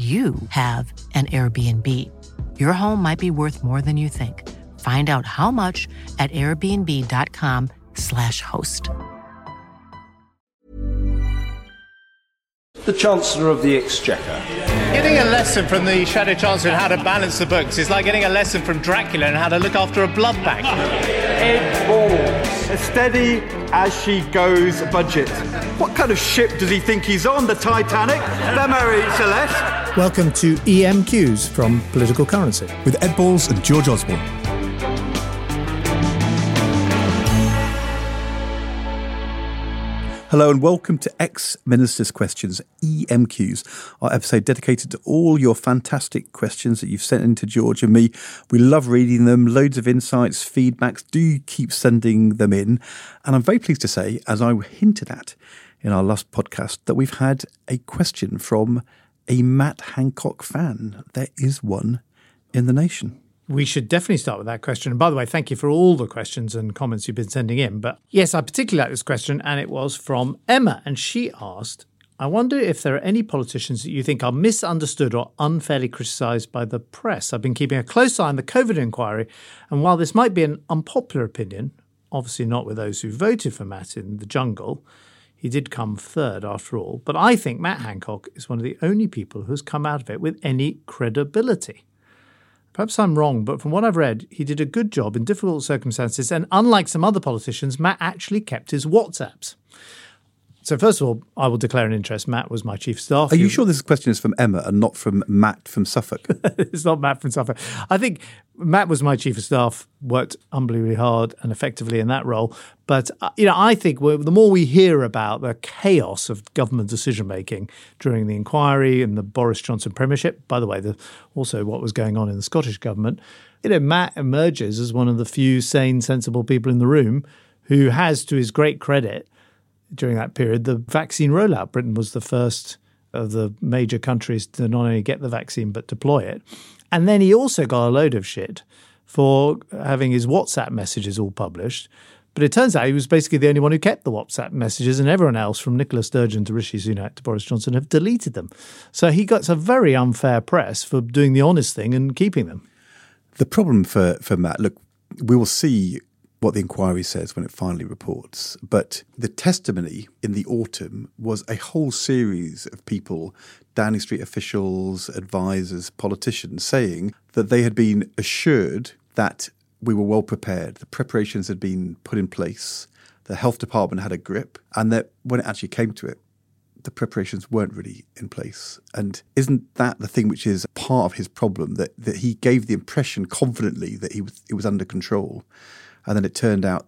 you have an Airbnb. Your home might be worth more than you think. Find out how much at airbnb.com/slash host. The Chancellor of the Exchequer. Getting a lesson from the Shadow Chancellor on how to balance the books is like getting a lesson from Dracula on how to look after a blood bank. Ed Balls. A steady as she goes budget. What kind of ship does he think he's on? The Titanic? The Mary Celeste? Welcome to EMQs from Political Currency. with Ed Balls and George Osborne. Hello and welcome to Ex Minister's Questions, EMQs, our episode dedicated to all your fantastic questions that you've sent in to George and me. We love reading them, loads of insights, feedbacks. Do keep sending them in. And I'm very pleased to say, as I hinted at in our last podcast, that we've had a question from a Matt Hancock fan. There is one in the nation. We should definitely start with that question. And by the way, thank you for all the questions and comments you've been sending in. But yes, I particularly like this question, and it was from Emma. And she asked, I wonder if there are any politicians that you think are misunderstood or unfairly criticised by the press. I've been keeping a close eye on the COVID inquiry, and while this might be an unpopular opinion, obviously not with those who voted for Matt in the jungle, he did come third after all. But I think Matt Hancock is one of the only people who's come out of it with any credibility. Perhaps I'm wrong, but from what I've read, he did a good job in difficult circumstances, and unlike some other politicians, Matt actually kept his WhatsApps. So, first of all, I will declare an interest. Matt was my chief of staff. Are you sure this question is from Emma and not from Matt from Suffolk? it's not Matt from Suffolk. I think Matt was my chief of staff, worked unbelievably hard and effectively in that role. But uh, you know, I think we're- the more we hear about the chaos of government decision making during the inquiry and the Boris Johnson premiership, by the way, the, also what was going on in the Scottish government, you know, Matt emerges as one of the few sane, sensible people in the room who has, to his great credit, during that period, the vaccine rollout. Britain was the first of the major countries to not only get the vaccine but deploy it. And then he also got a load of shit for having his WhatsApp messages all published. But it turns out he was basically the only one who kept the WhatsApp messages, and everyone else, from Nicola Sturgeon to Rishi Sunak to Boris Johnson, have deleted them. So he gets a very unfair press for doing the honest thing and keeping them. The problem for, for Matt, look, we will see what the inquiry says when it finally reports, but the testimony in the autumn was a whole series of people, Downing Street officials, advisors, politicians, saying that they had been assured that we were well prepared, the preparations had been put in place, the health department had a grip, and that when it actually came to it, the preparations weren't really in place. And isn't that the thing which is part of his problem that, that he gave the impression confidently that he was, it was under control, and then it turned out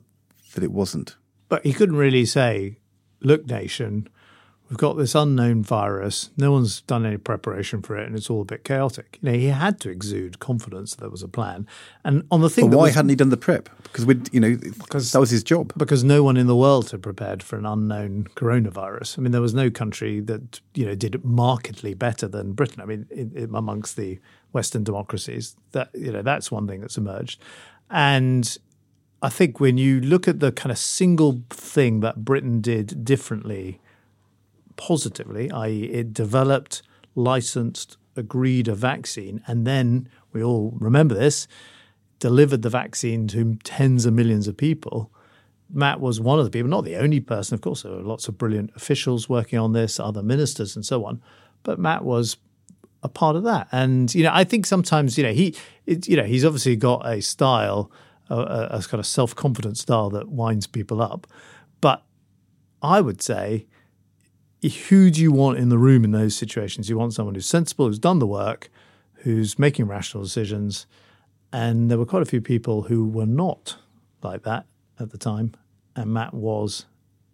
that it wasn't. But he couldn't really say, look, nation, we've got this unknown virus. No one's done any preparation for it, and it's all a bit chaotic. You know, he had to exude confidence that there was a plan. And on the thing, but why was, hadn't he done the prep? Because we, you know, because that was his job. Because no one in the world had prepared for an unknown coronavirus. I mean, there was no country that you know did markedly better than Britain. I mean, amongst the Western democracies, that you know that's one thing that's emerged, and I think when you look at the kind of single thing that Britain did differently, positively, i.e., it developed, licensed, agreed a vaccine, and then we all remember this, delivered the vaccine to tens of millions of people. Matt was one of the people, not the only person, of course. There were lots of brilliant officials working on this, other ministers, and so on. But Matt was a part of that, and you know, I think sometimes, you know, he, it, you know, he's obviously got a style a, a kind of self confident style that winds people up. But I would say, who do you want in the room in those situations? You want someone who's sensible, who's done the work, who's making rational decisions. And there were quite a few people who were not like that at the time. And Matt was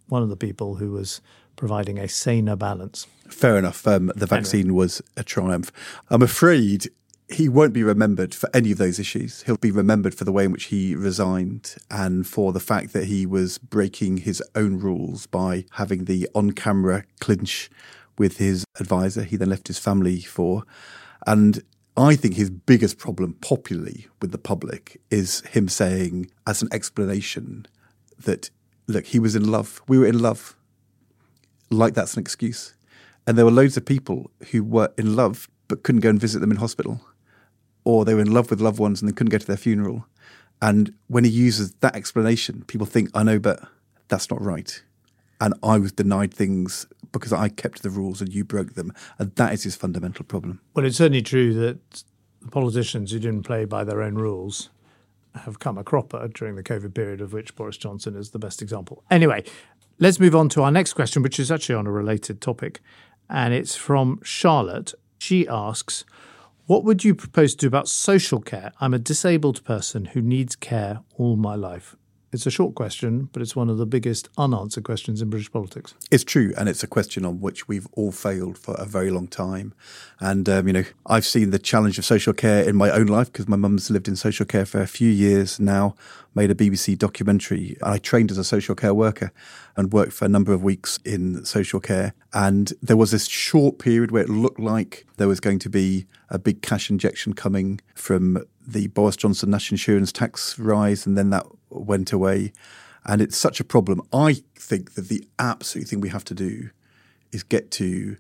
one of the people who was providing a saner balance. Fair enough. Um, the vaccine anyway. was a triumph. I'm afraid he won't be remembered for any of those issues. He'll be remembered for the way in which he resigned and for the fact that he was breaking his own rules by having the on camera clinch with his advisor he then left his family for. And I think his biggest problem popularly with the public is him saying, as an explanation, that, look, he was in love. We were in love. Like that's an excuse. And there were loads of people who were in love but couldn't go and visit them in hospital or they were in love with loved ones and they couldn't go to their funeral. And when he uses that explanation, people think, I know, but that's not right. And I was denied things because I kept the rules and you broke them. And that is his fundamental problem. Well, it's certainly true that the politicians who didn't play by their own rules have come a cropper during the COVID period, of which Boris Johnson is the best example. Anyway, let's move on to our next question, which is actually on a related topic. And it's from Charlotte. She asks, what would you propose to do about social care? I'm a disabled person who needs care all my life. It's a short question, but it's one of the biggest unanswered questions in British politics. It's true, and it's a question on which we've all failed for a very long time. And um, you know, I've seen the challenge of social care in my own life because my mum's lived in social care for a few years now. Made a BBC documentary. I trained as a social care worker and worked for a number of weeks in social care. And there was this short period where it looked like there was going to be a big cash injection coming from the Boris Johnson national insurance tax rise, and then that went away. And it's such a problem. I think that the absolute thing we have to do is get to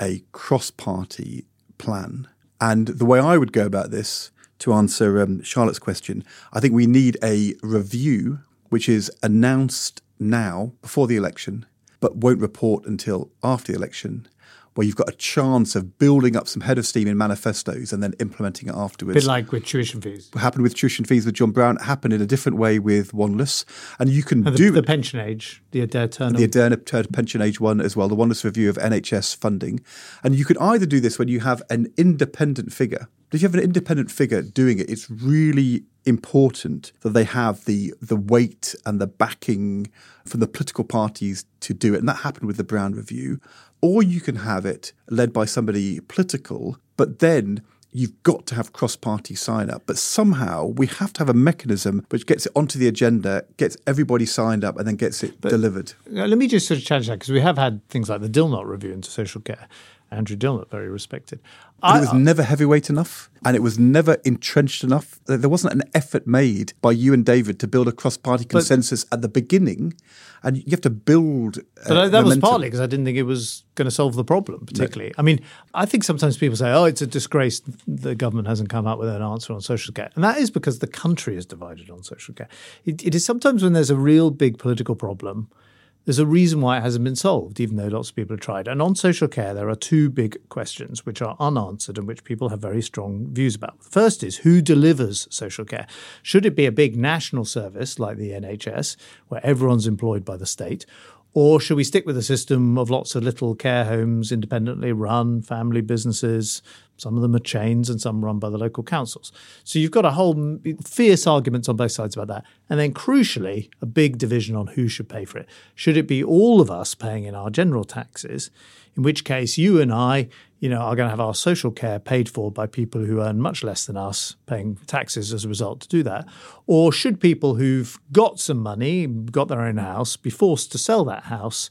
a cross party plan. And the way I would go about this, to answer um, Charlotte's question, I think we need a review which is announced now before the election, but won't report until after the election where you've got a chance of building up some head of steam in manifestos and then implementing it afterwards. A bit like with tuition fees. What happened with tuition fees with John Browne happened in a different way with Wanless. And you can and the, do the pension age, the Adair Turner. The Adair pension age one as well, the Wanless review of NHS funding. And you can either do this when you have an independent figure. If you have an independent figure doing it, it's really important that they have the the weight and the backing from the political parties to do it. And that happened with the Browne Review or you can have it led by somebody political, but then you've got to have cross party sign up. But somehow we have to have a mechanism which gets it onto the agenda, gets everybody signed up, and then gets it but, delivered. Let me just sort of challenge that because we have had things like the Dilnot review into social care. Andrew Dilnot, very respected. I, it was never heavyweight enough and it was never entrenched enough. There wasn't an effort made by you and David to build a cross party consensus at the beginning. And you have to build. Uh, but that momentum. was partly because I didn't think it was going to solve the problem, particularly. No. I mean, I think sometimes people say, oh, it's a disgrace the government hasn't come up with an answer on social care. And that is because the country is divided on social care. it, it is sometimes when there's a real big political problem there's a reason why it hasn't been solved, even though lots of people have tried. And on social care, there are two big questions which are unanswered and which people have very strong views about. The first is who delivers social care? Should it be a big national service like the NHS, where everyone's employed by the state? Or should we stick with a system of lots of little care homes, independently run, family businesses, Some of them are chains and some run by the local councils. So you've got a whole fierce arguments on both sides about that. And then crucially, a big division on who should pay for it. Should it be all of us paying in our general taxes? In which case you and I, you know, are going to have our social care paid for by people who earn much less than us, paying taxes as a result to do that. Or should people who've got some money, got their own house, be forced to sell that house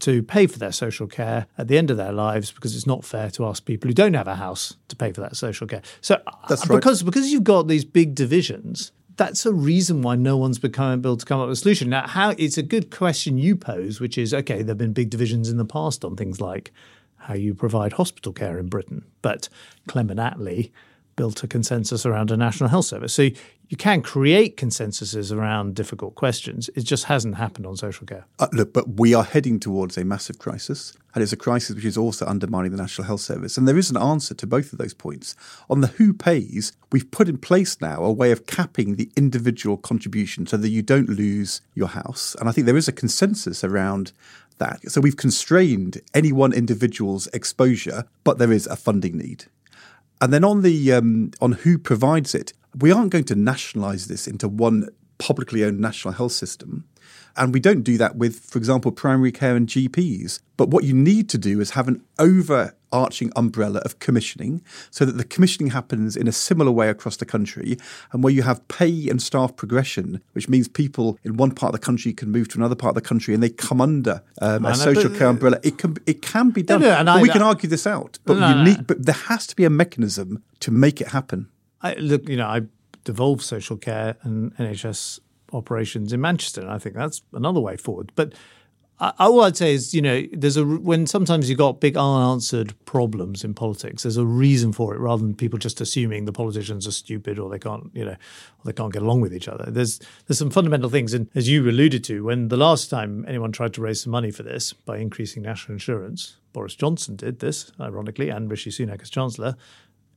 to pay for their social care at the end of their lives because it's not fair to ask people who don't have a house to pay for that social care. So That's uh, right. because because you've got these big divisions, that's a reason why no one's become able to come up with a solution. Now, how it's a good question you pose, which is okay, there have been big divisions in the past on things like how you provide hospital care in Britain, but Clement Attlee built a consensus around a national health service. So you can create consensuses around difficult questions. It just hasn't happened on social care. Uh, look, but we are heading towards a massive crisis, and it's a crisis which is also undermining the National Health Service. And there is an answer to both of those points. On the who pays, we've put in place now a way of capping the individual contribution so that you don't lose your house. And I think there is a consensus around that. So we've constrained any one individual's exposure, but there is a funding need. And then on the um, on who provides it, we aren't going to nationalise this into one publicly owned national health system. And we don't do that with, for example, primary care and GPs. But what you need to do is have an overarching umbrella of commissioning so that the commissioning happens in a similar way across the country and where you have pay and staff progression, which means people in one part of the country can move to another part of the country and they come under um, a social care umbrella. It can it can be done. no, and but I- we can argue this out. But No, no, need no. but there has to be a mechanism to make it happen. I, look, you know, I devolved social care and NHS operations in Manchester, and I think that's another way forward. But I, all I'd say is, you know, there's a when sometimes you've got big unanswered problems in politics. There's a reason for it, rather than people just assuming the politicians are stupid or they can't, you know, they can't get along with each other. There's there's some fundamental things, and as you alluded to, when the last time anyone tried to raise some money for this by increasing national insurance, Boris Johnson did this, ironically, and Rishi Sunak as chancellor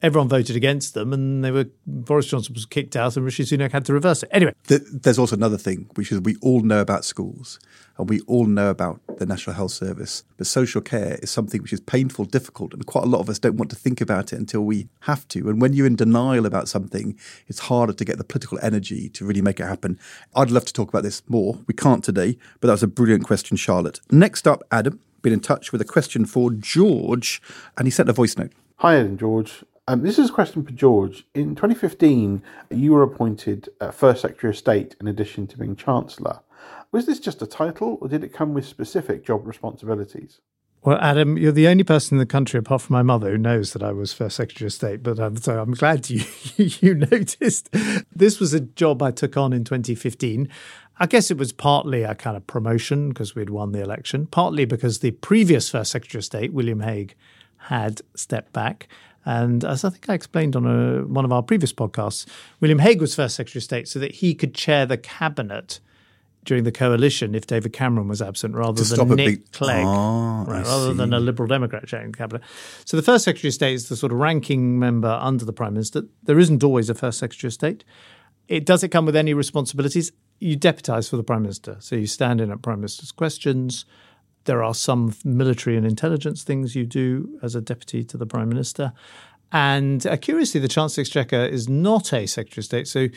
everyone voted against them, and they were Boris Johnson was kicked out, and Rishi Sunak had to reverse it. Anyway, Th- There's also another thing, which is we all know about schools and we all know about the National Health Service. But social care is something which is painful, difficult, and quite a lot of us don't want to think about it until we have to. And when you're in denial about something, it's harder to get the political energy to really make it happen. I'd love to talk about this more. We can't today, but that was a brilliant question, Charlotte. Next up, Adam, been in touch with a question for George, and he sent a voice note. Hi, Ed and George. Um, this is a question for George. In 2015, you were appointed uh, First Secretary of State in addition to being Chancellor. Was this just a title, or did it come with specific job responsibilities? well, Adam, you're the only person in the country, apart from my mother, who knows that I was First Secretary of State. But um, so I'm glad you you noticed. This was a job I took on in 2015. I guess it was partly a kind of promotion because we'd won the election, partly because the previous First Secretary of State, William Hague, had stepped back. And as I think I explained on a, one of our previous podcasts, William Hague was First Secretary of State so that he could chair the cabinet during the coalition if David Cameron was absent rather than a Nick big- Clegg, ah, I right, rather than a. Liberal Democrat chairing the cabinet. So the First Secretary of State is the sort of ranking member under the Prime Minister. There isn't always a First Secretary of State. It does it come with any responsibilities? You deputise for the Prime Minister, so you stand in at Prime Minister's questions. There are some military and intelligence things you do as a deputy to the Prime Minister. And uh, curiously, the Chancellor Exchequer is not a Secretary of State, so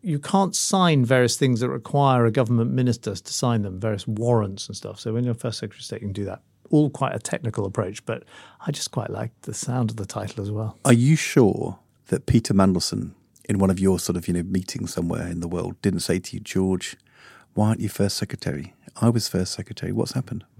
you can't sign various things that require a government minister to sign them, various warrants and stuff. So when you're First Secretary of State, you can do that. All quite a technical approach, but I just quite like the sound of the title as well. Are you sure that Peter Mandelson, in one of your sort of you know meetings somewhere in the world, didn't say to you, George, why aren't you first secretary? I was first secretary. What's happened?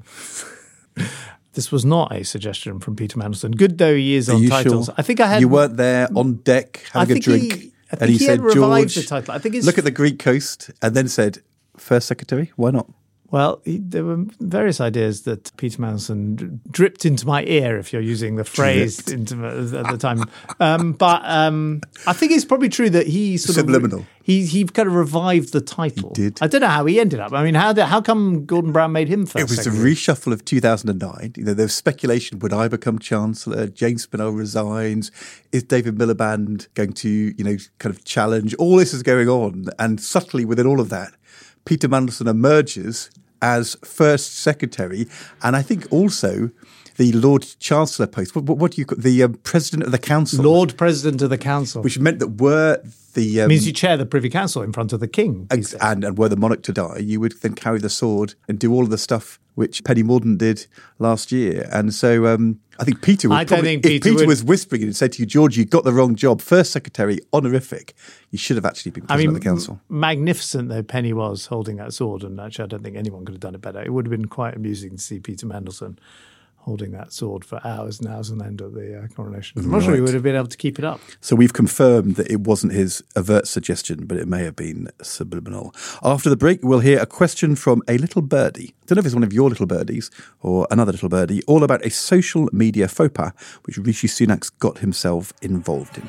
This was not a suggestion from Peter Mandelson. Good though he is Are on titles. sure? I think I had You weren't there on deck having a drink, he- and he, he said, "George, the title. I think it's- look at the Greek coast," and then said, first secretary. Why not?" Well, he, there were various ideas that Peter Mandelson dripped into my ear, if you're using the phrase into at the time. Um, but um, I think it's probably true that he sort Subliminal. of he he kind of revived the title. He did. I don't know how he ended up. I mean, how did, how come Gordon Brown made him first? It was a secretary? reshuffle of 2009. You know, there was speculation: would I become chancellor? James Purnell resigns. Is David Miliband going to, you know, kind of challenge? All this is going on, and subtly within all of that, Peter Mandelson emerges as first secretary, and I think also the Lord Chancellor post. What, what, do you call the um, President of the Council? Lord President of the Council. Which meant that were the. Um, means you chair the Privy Council in front of the King. ex- and, and were the monarch to die, you would then carry the sword and do all of the stuff which Penny Mordaunt did last year. And so um, I think Peter would I don't probably, think if Peter Peter would- was whispering and said to you, George, you got the wrong job, first secretary, honorific, you should have actually been I president mean, of the council. m- magnificent though Penny was holding that sword, and actually, I don't think anyone could have done it better. It would have been quite amusing to see Peter Mandelson holding that sword for hours and hours on end at the uh, coronation. I'm not sure he would have been able to keep it up. So we've confirmed that it wasn't his overt suggestion, but it may have been subliminal. After the break, we'll hear a question from a little birdie. Don't know if it's one of your little birdies or another little birdie, all about a social media faux pas which Rishi Sunak's got himself involved in.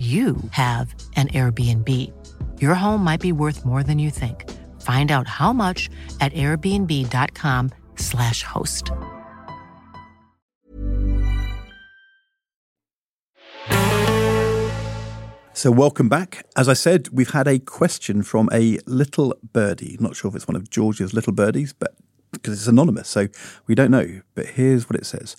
you have an Airbnb. Your home might be worth more than you think. Find out how much at airbnb.com/slash host. So, welcome back. As I said, we've had a question from a little birdie. Not sure if it's one of George's little birdies, but because it's anonymous, so we don't know. But here's what it says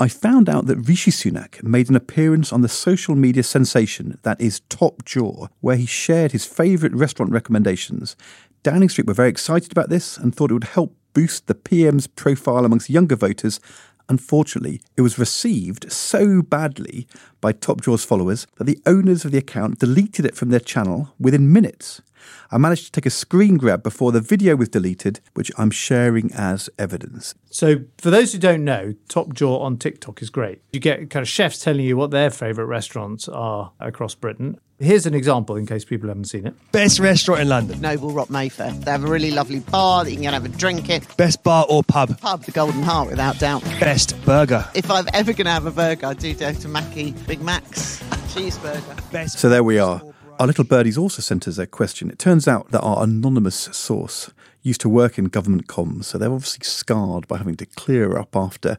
I found out that Rishi Sunak made an appearance on the social media sensation that is Top Jaw, where he shared his favourite restaurant recommendations. Downing Street were very excited about this and thought it would help boost the PM's profile amongst younger voters Unfortunately, it was received so badly by Top Jaw's followers that the owners of the account deleted it from their channel within minutes. I managed to take a screen grab before the video was deleted, which I'm sharing as evidence. So, for those who don't know, Top Jaw on TikTok is great. You get kind of chefs telling you what their favourite restaurants are across Britain. Here's an example in case people haven't seen it. Best restaurant in London. Noble Rot Mayfair. They have a really lovely bar that you can go and have a drink in. Best bar or pub. Pub, the Golden Heart, without doubt. Best burger. If I'm ever going to have a burger, I do go to Mackie Big Mac's cheeseburger. Best. So there we are. Our little birdies also sent us a question. It turns out that our anonymous source used to work in government comms, so they're obviously scarred by having to clear up after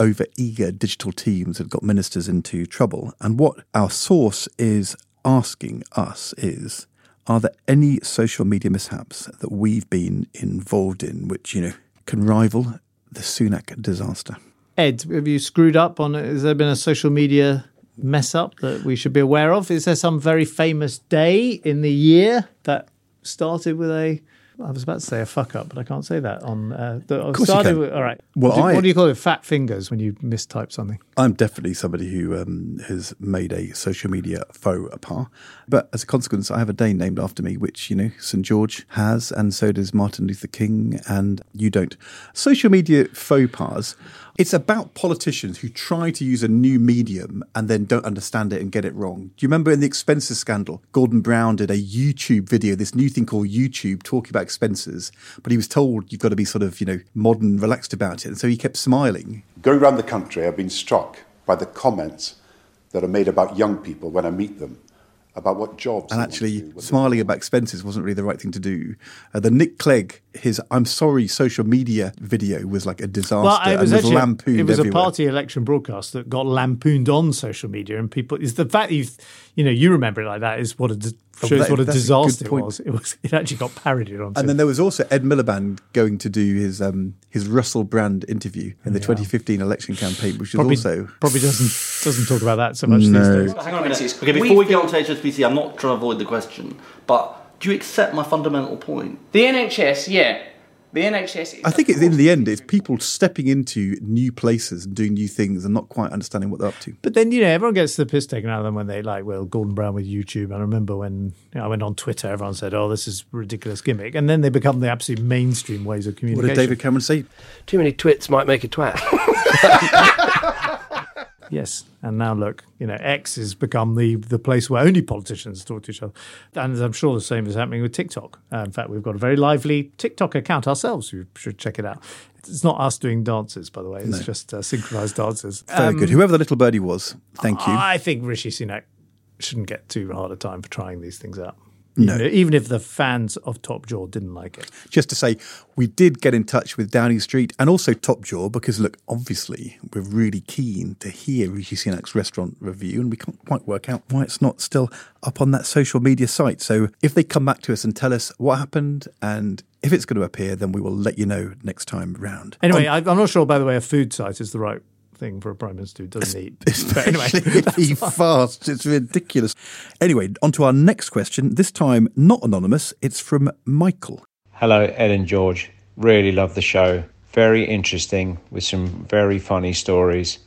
over eager digital teams had got ministers into trouble. And what our source is asking us is are there any social media mishaps that we've been involved in which, you know, can rival the Sunak disaster? Ed, have you screwed up on? Has there been a social media mess up that we should be aware of? Is there some very famous day in the year that started with a I was about to say a fuck up, but I can't say that on. Uh, the, Of course started. With, all right. Well, what, do, I- what do you call it? Fat fingers when you mistype something. I'm definitely somebody who um, has made a social media faux pas. But as a consequence, I have a day named after me, which, you know, St. George has, and so does Martin Luther King, and you don't. Social media faux pas, it's about politicians who try to use a new medium and then don't understand it and get it wrong. Do you remember in the expenses scandal, Gordon Brown did a YouTube video, this new thing called YouTube, talking about expenses, but he was told you've got to be sort of, you know, modern, relaxed about it. And so he kept smiling. Going around the country, I've been struck by the comments that are made about young people when I meet them. About what jobs. And actually, smiling about expenses wasn't really the right thing to do. Uh, the Nick Clegg, his "I'm sorry" social media video was like a disaster. Well, it was and actually lampooned it was everywhere. a party election broadcast that got lampooned on social media, and people is the fact that you you know you remember it like that is what a dis- Oh, shows that- what a that's a disaster it was. It was it actually got parodied on. And then there was also Ed Miliband going to do his um, his Russell Brand interview in the 2015 election campaign, which was probably also probably doesn't doesn't talk about that so much No. these days. Hang on a minute. Okay, before we get on to HSBC, I'm not trying to avoid the question, but do you accept my fundamental point? The NHS, yeah. The NHS. I think it's in the end, it's people stepping into new places and doing new things and not quite understanding what they're up to. But then you know everyone gets the piss taken out of them when they like well Gordon Brown with YouTube. And I remember when you know, I went on Twitter, everyone said, "Oh, this is a ridiculous gimmick," and then they become the absolute mainstream ways of communicating. What did David Cameron say? Too many twits might make a twat. Yes, and now look, you know, X has become the the place where only politicians talk to each other, and I'm sure the same is happening with TikTok. Uh, in fact, we've got a very lively TikTok account ourselves. You should check it out. It's not us doing dances, by the way. It's No. just uh, synchronized dances. Very Um, good. Whoever the little birdie was, thank you. I think Rishi Sunak shouldn't get too hard a time for trying these things out. No. Even, even if the fans of Top Jaw didn't like it. Just to say, we did get in touch with Downing Street and also Top Jaw because, look, obviously we're really keen to hear Rishi Sunak's restaurant review, and we can't quite work out why it's not still up on that social media site. So if they come back to us and tell us what happened and if it's going to appear, then we will let you know next time round. Anyway, I, I'm not sure, by the way, a food site is the right thing for a prime minister who doesn't eat. But anyway, Especially if he fasts. It's ridiculous. Anyway, on to our next question. This time, not anonymous. It's from Michael. Hello, Ed and George. Really love the show. Very interesting with some very funny stories.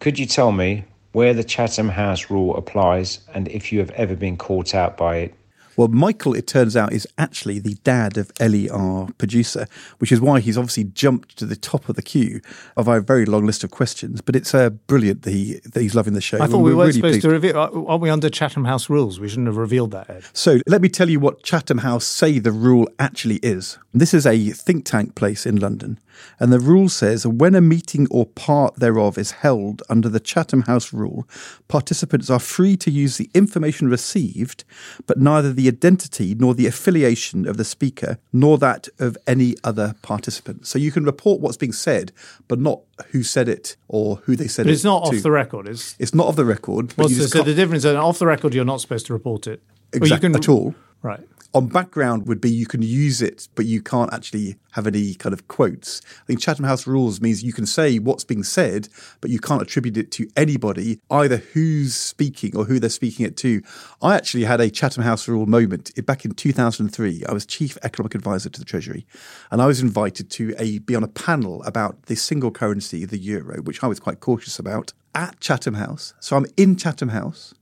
Could you tell me where the Chatham House rule applies and if you have ever been caught out by it? Well, Michael, it turns out, is actually the dad of Ellie, our producer, which is why he's obviously jumped to the top of the queue of our very long list of questions. But it's uh, brilliant that, he, that he's loving the show. I thought we we're weren't really supposed pleased. to reveal. uh, Aren't we under Chatham House rules? We shouldn't have revealed that, Ed. So let me tell you what Chatham House say the rule actually is. This is a think tank place in London, and the rule says when a meeting or part thereof is held under the Chatham House rule, participants are free to use the information received, but neither the identity nor the affiliation of the speaker nor that of any other participant. So you can report what's being said, but not who said it or who they said But it. it's not to. off the record. It's It's not off the record. But What's you so the difference is off the record, you're not supposed to report it. Or you can- at all. Right. On background would be you can use it, but you can't actually have any kind of quotes. I think Chatham House rules means you can say what's being said, but you can't attribute it to anybody, either who's speaking or who they're speaking it to. I actually had a Chatham House rule moment back in 2003. I was chief economic advisor to the Treasury, and I was invited to a be on a panel about the single currency, the euro, which I was quite cautious about at Chatham House. So I'm in Chatham House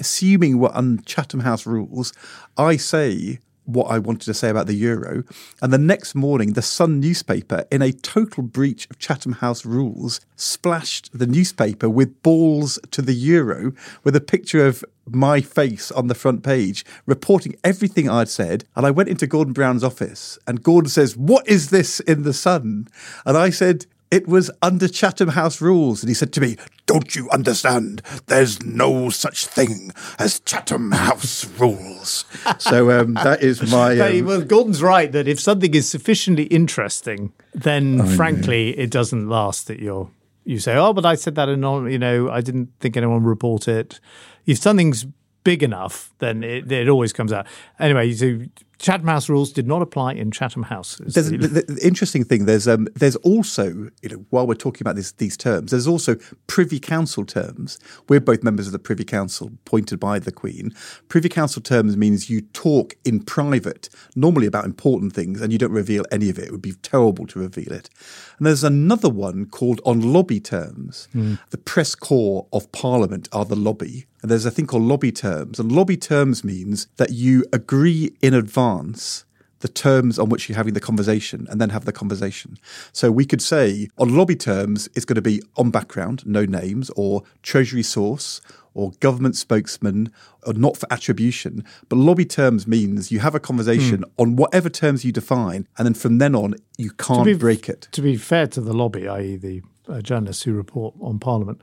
assuming we're on Chatham House rules, I say what I wanted to say about the euro. And the next morning, the Sun newspaper, in a total breach of Chatham House rules, splashed the newspaper with balls to the euro with a picture of my face on the front page, reporting everything I'd said. And I went into Gordon Brown's office, and Gordon says, What is this in the Sun? And I said, it was under Chatham House rules. And he said to me, Don't you understand? There's no such thing as Chatham House rules. so um, that is my. Um, well, Gordon's right that if something is sufficiently interesting, then know. frankly, it doesn't last that you're you say, "Oh, but I said that and you know, I didn't think anyone would report it." If something's big enough, then it, it always comes out. Anyway, so Chatham House rules did not apply in Chatham House. There's the- the, the interesting thing. There's um, there's also you know while we're talking about this, these terms, there's also Privy Council terms. We're both members of the Privy Council, appointed by the Queen. Privy Council terms means you talk in private, normally about important things, and you don't reveal any of it. It would be terrible to reveal it. And there's another one called on lobby terms. Mm. The press corps of Parliament are the lobby. And there's a thing called lobby terms. And lobby terms means that you agree in advance the terms on which you're having the conversation and then have the conversation. So we could say on lobby terms, it's going to be on background, no names, or treasury source, or government spokesman, or not for attribution. But lobby terms means you have a conversation Hmm. on whatever terms you define, and then from then on, you can't be- break it. To be fair to the lobby, i.e., the uh, journalists who report on Parliament,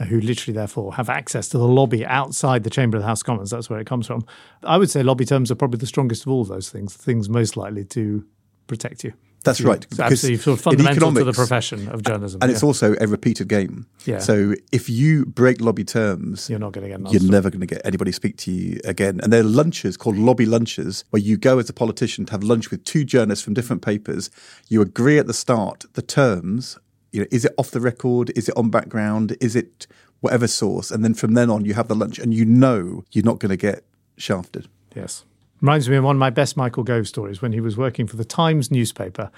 Uh, who literally therefore have access to the lobby outside the chamber of the House of Commons. That's where it comes from. I would say lobby terms are probably the strongest of all those things, the things most likely to protect you. That's You- right. It's because absolutely sort of fundamental to the profession of journalism. And it's yeah. also a repeated game. Yeah. So if you break lobby terms, You're not going to get you're never going to get anybody speak to you again. And there are lunches called lobby lunches where you go as a politician to have lunch with two journalists from different papers. You agree at the start the terms. You know, is it off the record? Is it on background? Is it whatever source? And then from then on, you have the lunch, and you know you're not going to get shafted. Yes. Reminds me of one of my best Michael Gove stories when he was working for the Times newspaper.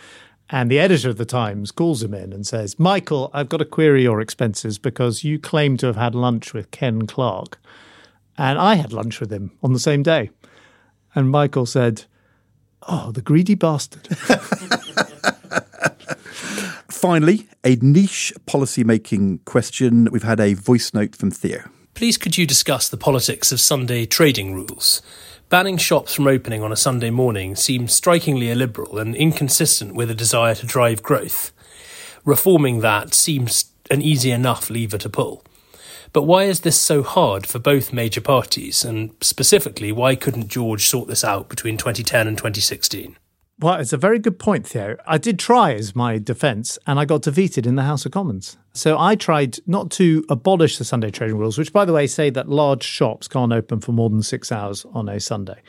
And the editor of the Times calls him in and says, Michael, I've got to query your expenses because you claim to have had lunch with Ken Clarke. And I had lunch with him on the same day. And Michael said, Oh, the greedy bastard. Finally, a niche policy making question. We've had a voice note from Theo. Please could you discuss the politics of Sunday trading rules? Banning shops from opening on a Sunday morning seems strikingly illiberal and inconsistent with a desire to drive growth. Reforming that seems an easy enough lever to pull. But why is this so hard for both major parties? And specifically, why couldn't George sort this out between 2010 and 2016? Well, it's a very good point, Theo. I did try as my defence, and I got defeated in the House of Commons. So I tried not to abolish the Sunday trading rules, which, by the way, say that large shops can't open for more than six hours on a Sunday.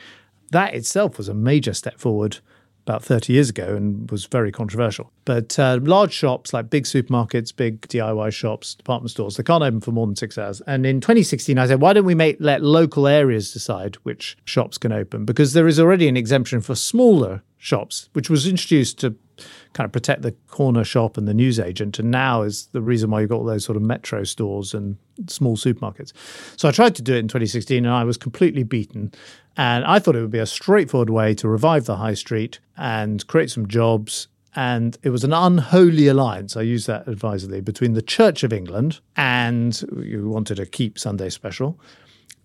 That itself was a major step forward about 30 years ago and was very controversial. But uh, large shops like big supermarkets, big DIY shops, department stores, they can't open for more than six hours. And in 2016, I said, why don't we make let local areas decide which shops can open? Because there is already an exemption for smaller shops, which was introduced to kind of protect the corner shop and the newsagent, and now is the reason why you've got all those sort of metro stores and small supermarkets. So I tried to do it in 2016, and I was completely beaten. And I thought it would be a straightforward way to revive the high street and create some jobs. And it was an unholy alliance, I use that advisedly, between the Church of England and who wanted to keep Sunday special,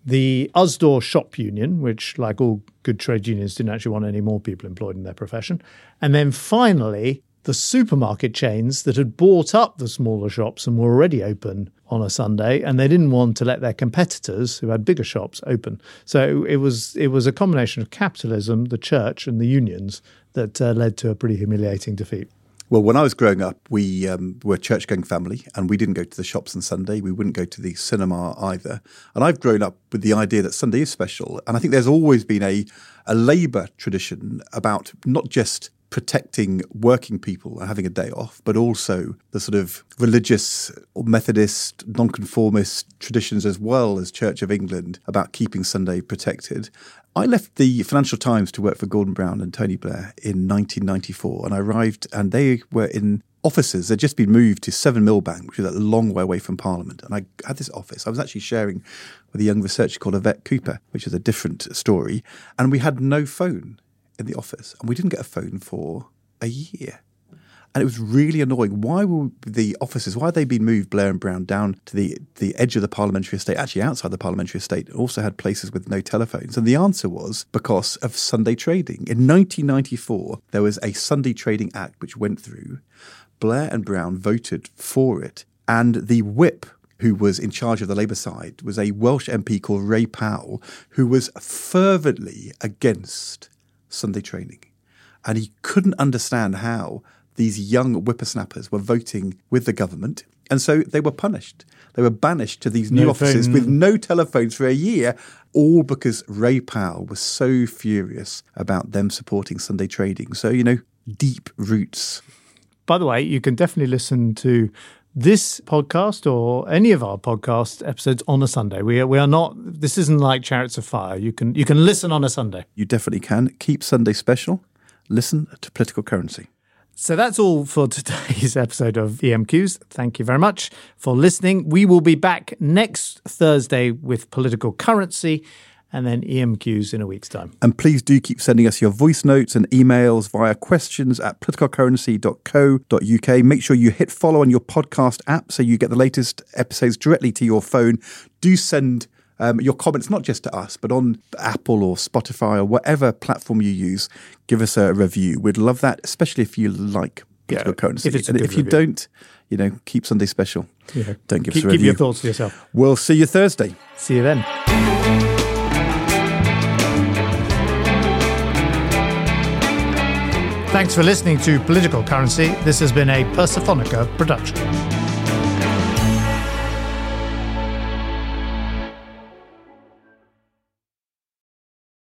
the USDAW Shop Union, which, like all good trade unions, didn't actually want any more people employed in their profession. And then finally, the supermarket chains that had bought up the smaller shops and were already open on a Sunday, and they didn't want to let their competitors, who had bigger shops, open. So it was it was a combination of capitalism, the church, and the unions that uh, led to a pretty humiliating defeat. Well, when I was growing up, we um, were a church going family and we didn't go to the shops on Sunday. We wouldn't go to the cinema either. And I've grown up with the idea that Sunday is special. And I think there's always been a, a Labour tradition about not just protecting working people and having a day off, but also the sort of religious or Methodist, nonconformist traditions as well as Church of England about keeping Sunday protected. I left the Financial Times to work for Gordon Brown and Tony Blair in 1994, and I arrived, and they were in offices. They'd just been moved to Seven Millbank, which is a long way away from Parliament. And I had this office. I was actually sharing with a young researcher called Yvette Cooper, which is a different story. And we had no phone in the office, and we didn't get a phone for a year. And it was really annoying. Why were the offices, why had they been moved, Blair and Brown, down to the, the edge of the parliamentary estate, actually outside the parliamentary estate, also had places with no telephones? And the answer was because of Sunday trading. In 1994, there was a Sunday Trading Act which went through. Blair and Brown voted for it. And the whip who was in charge of the Labour side was a Welsh MP called Ray Powell, who was fervently against Sunday trading. And he couldn't understand how these young whippersnappers were voting with the government. And so they were punished. They were banished to these new No offices phone. with no telephones for a year, all because Ray Powell was so furious about them supporting Sunday trading. So, you know, deep roots. By the way, you can definitely listen to this podcast or any of our podcast episodes on a Sunday. We are, we are not. This isn't like Chariots of Fire. You can you can listen on a Sunday. You definitely can. Keep Sunday special. Listen to political currency. So that's all for today's episode of EMQs. Thank you very much for listening. We will be back next Thursday with political currency and then EMQs in a week's time. And please do keep sending us your voice notes and emails via questions at politicalcurrency.co.uk. Make sure you hit follow on your podcast app so you get the latest episodes directly to your phone. Do send um, your comments, not just to us, but on Apple or Spotify or whatever platform you use. Give us a review. We'd love that, especially if you like political Yeah, currency. if it's a and good if you review. don't, you know, keep Sunday special. Yeah. Don't give keep, us a keep your thoughts to yourself. We'll see you Thursday. See you then. Thanks for listening to Political Currency. This has been a Persephonica production.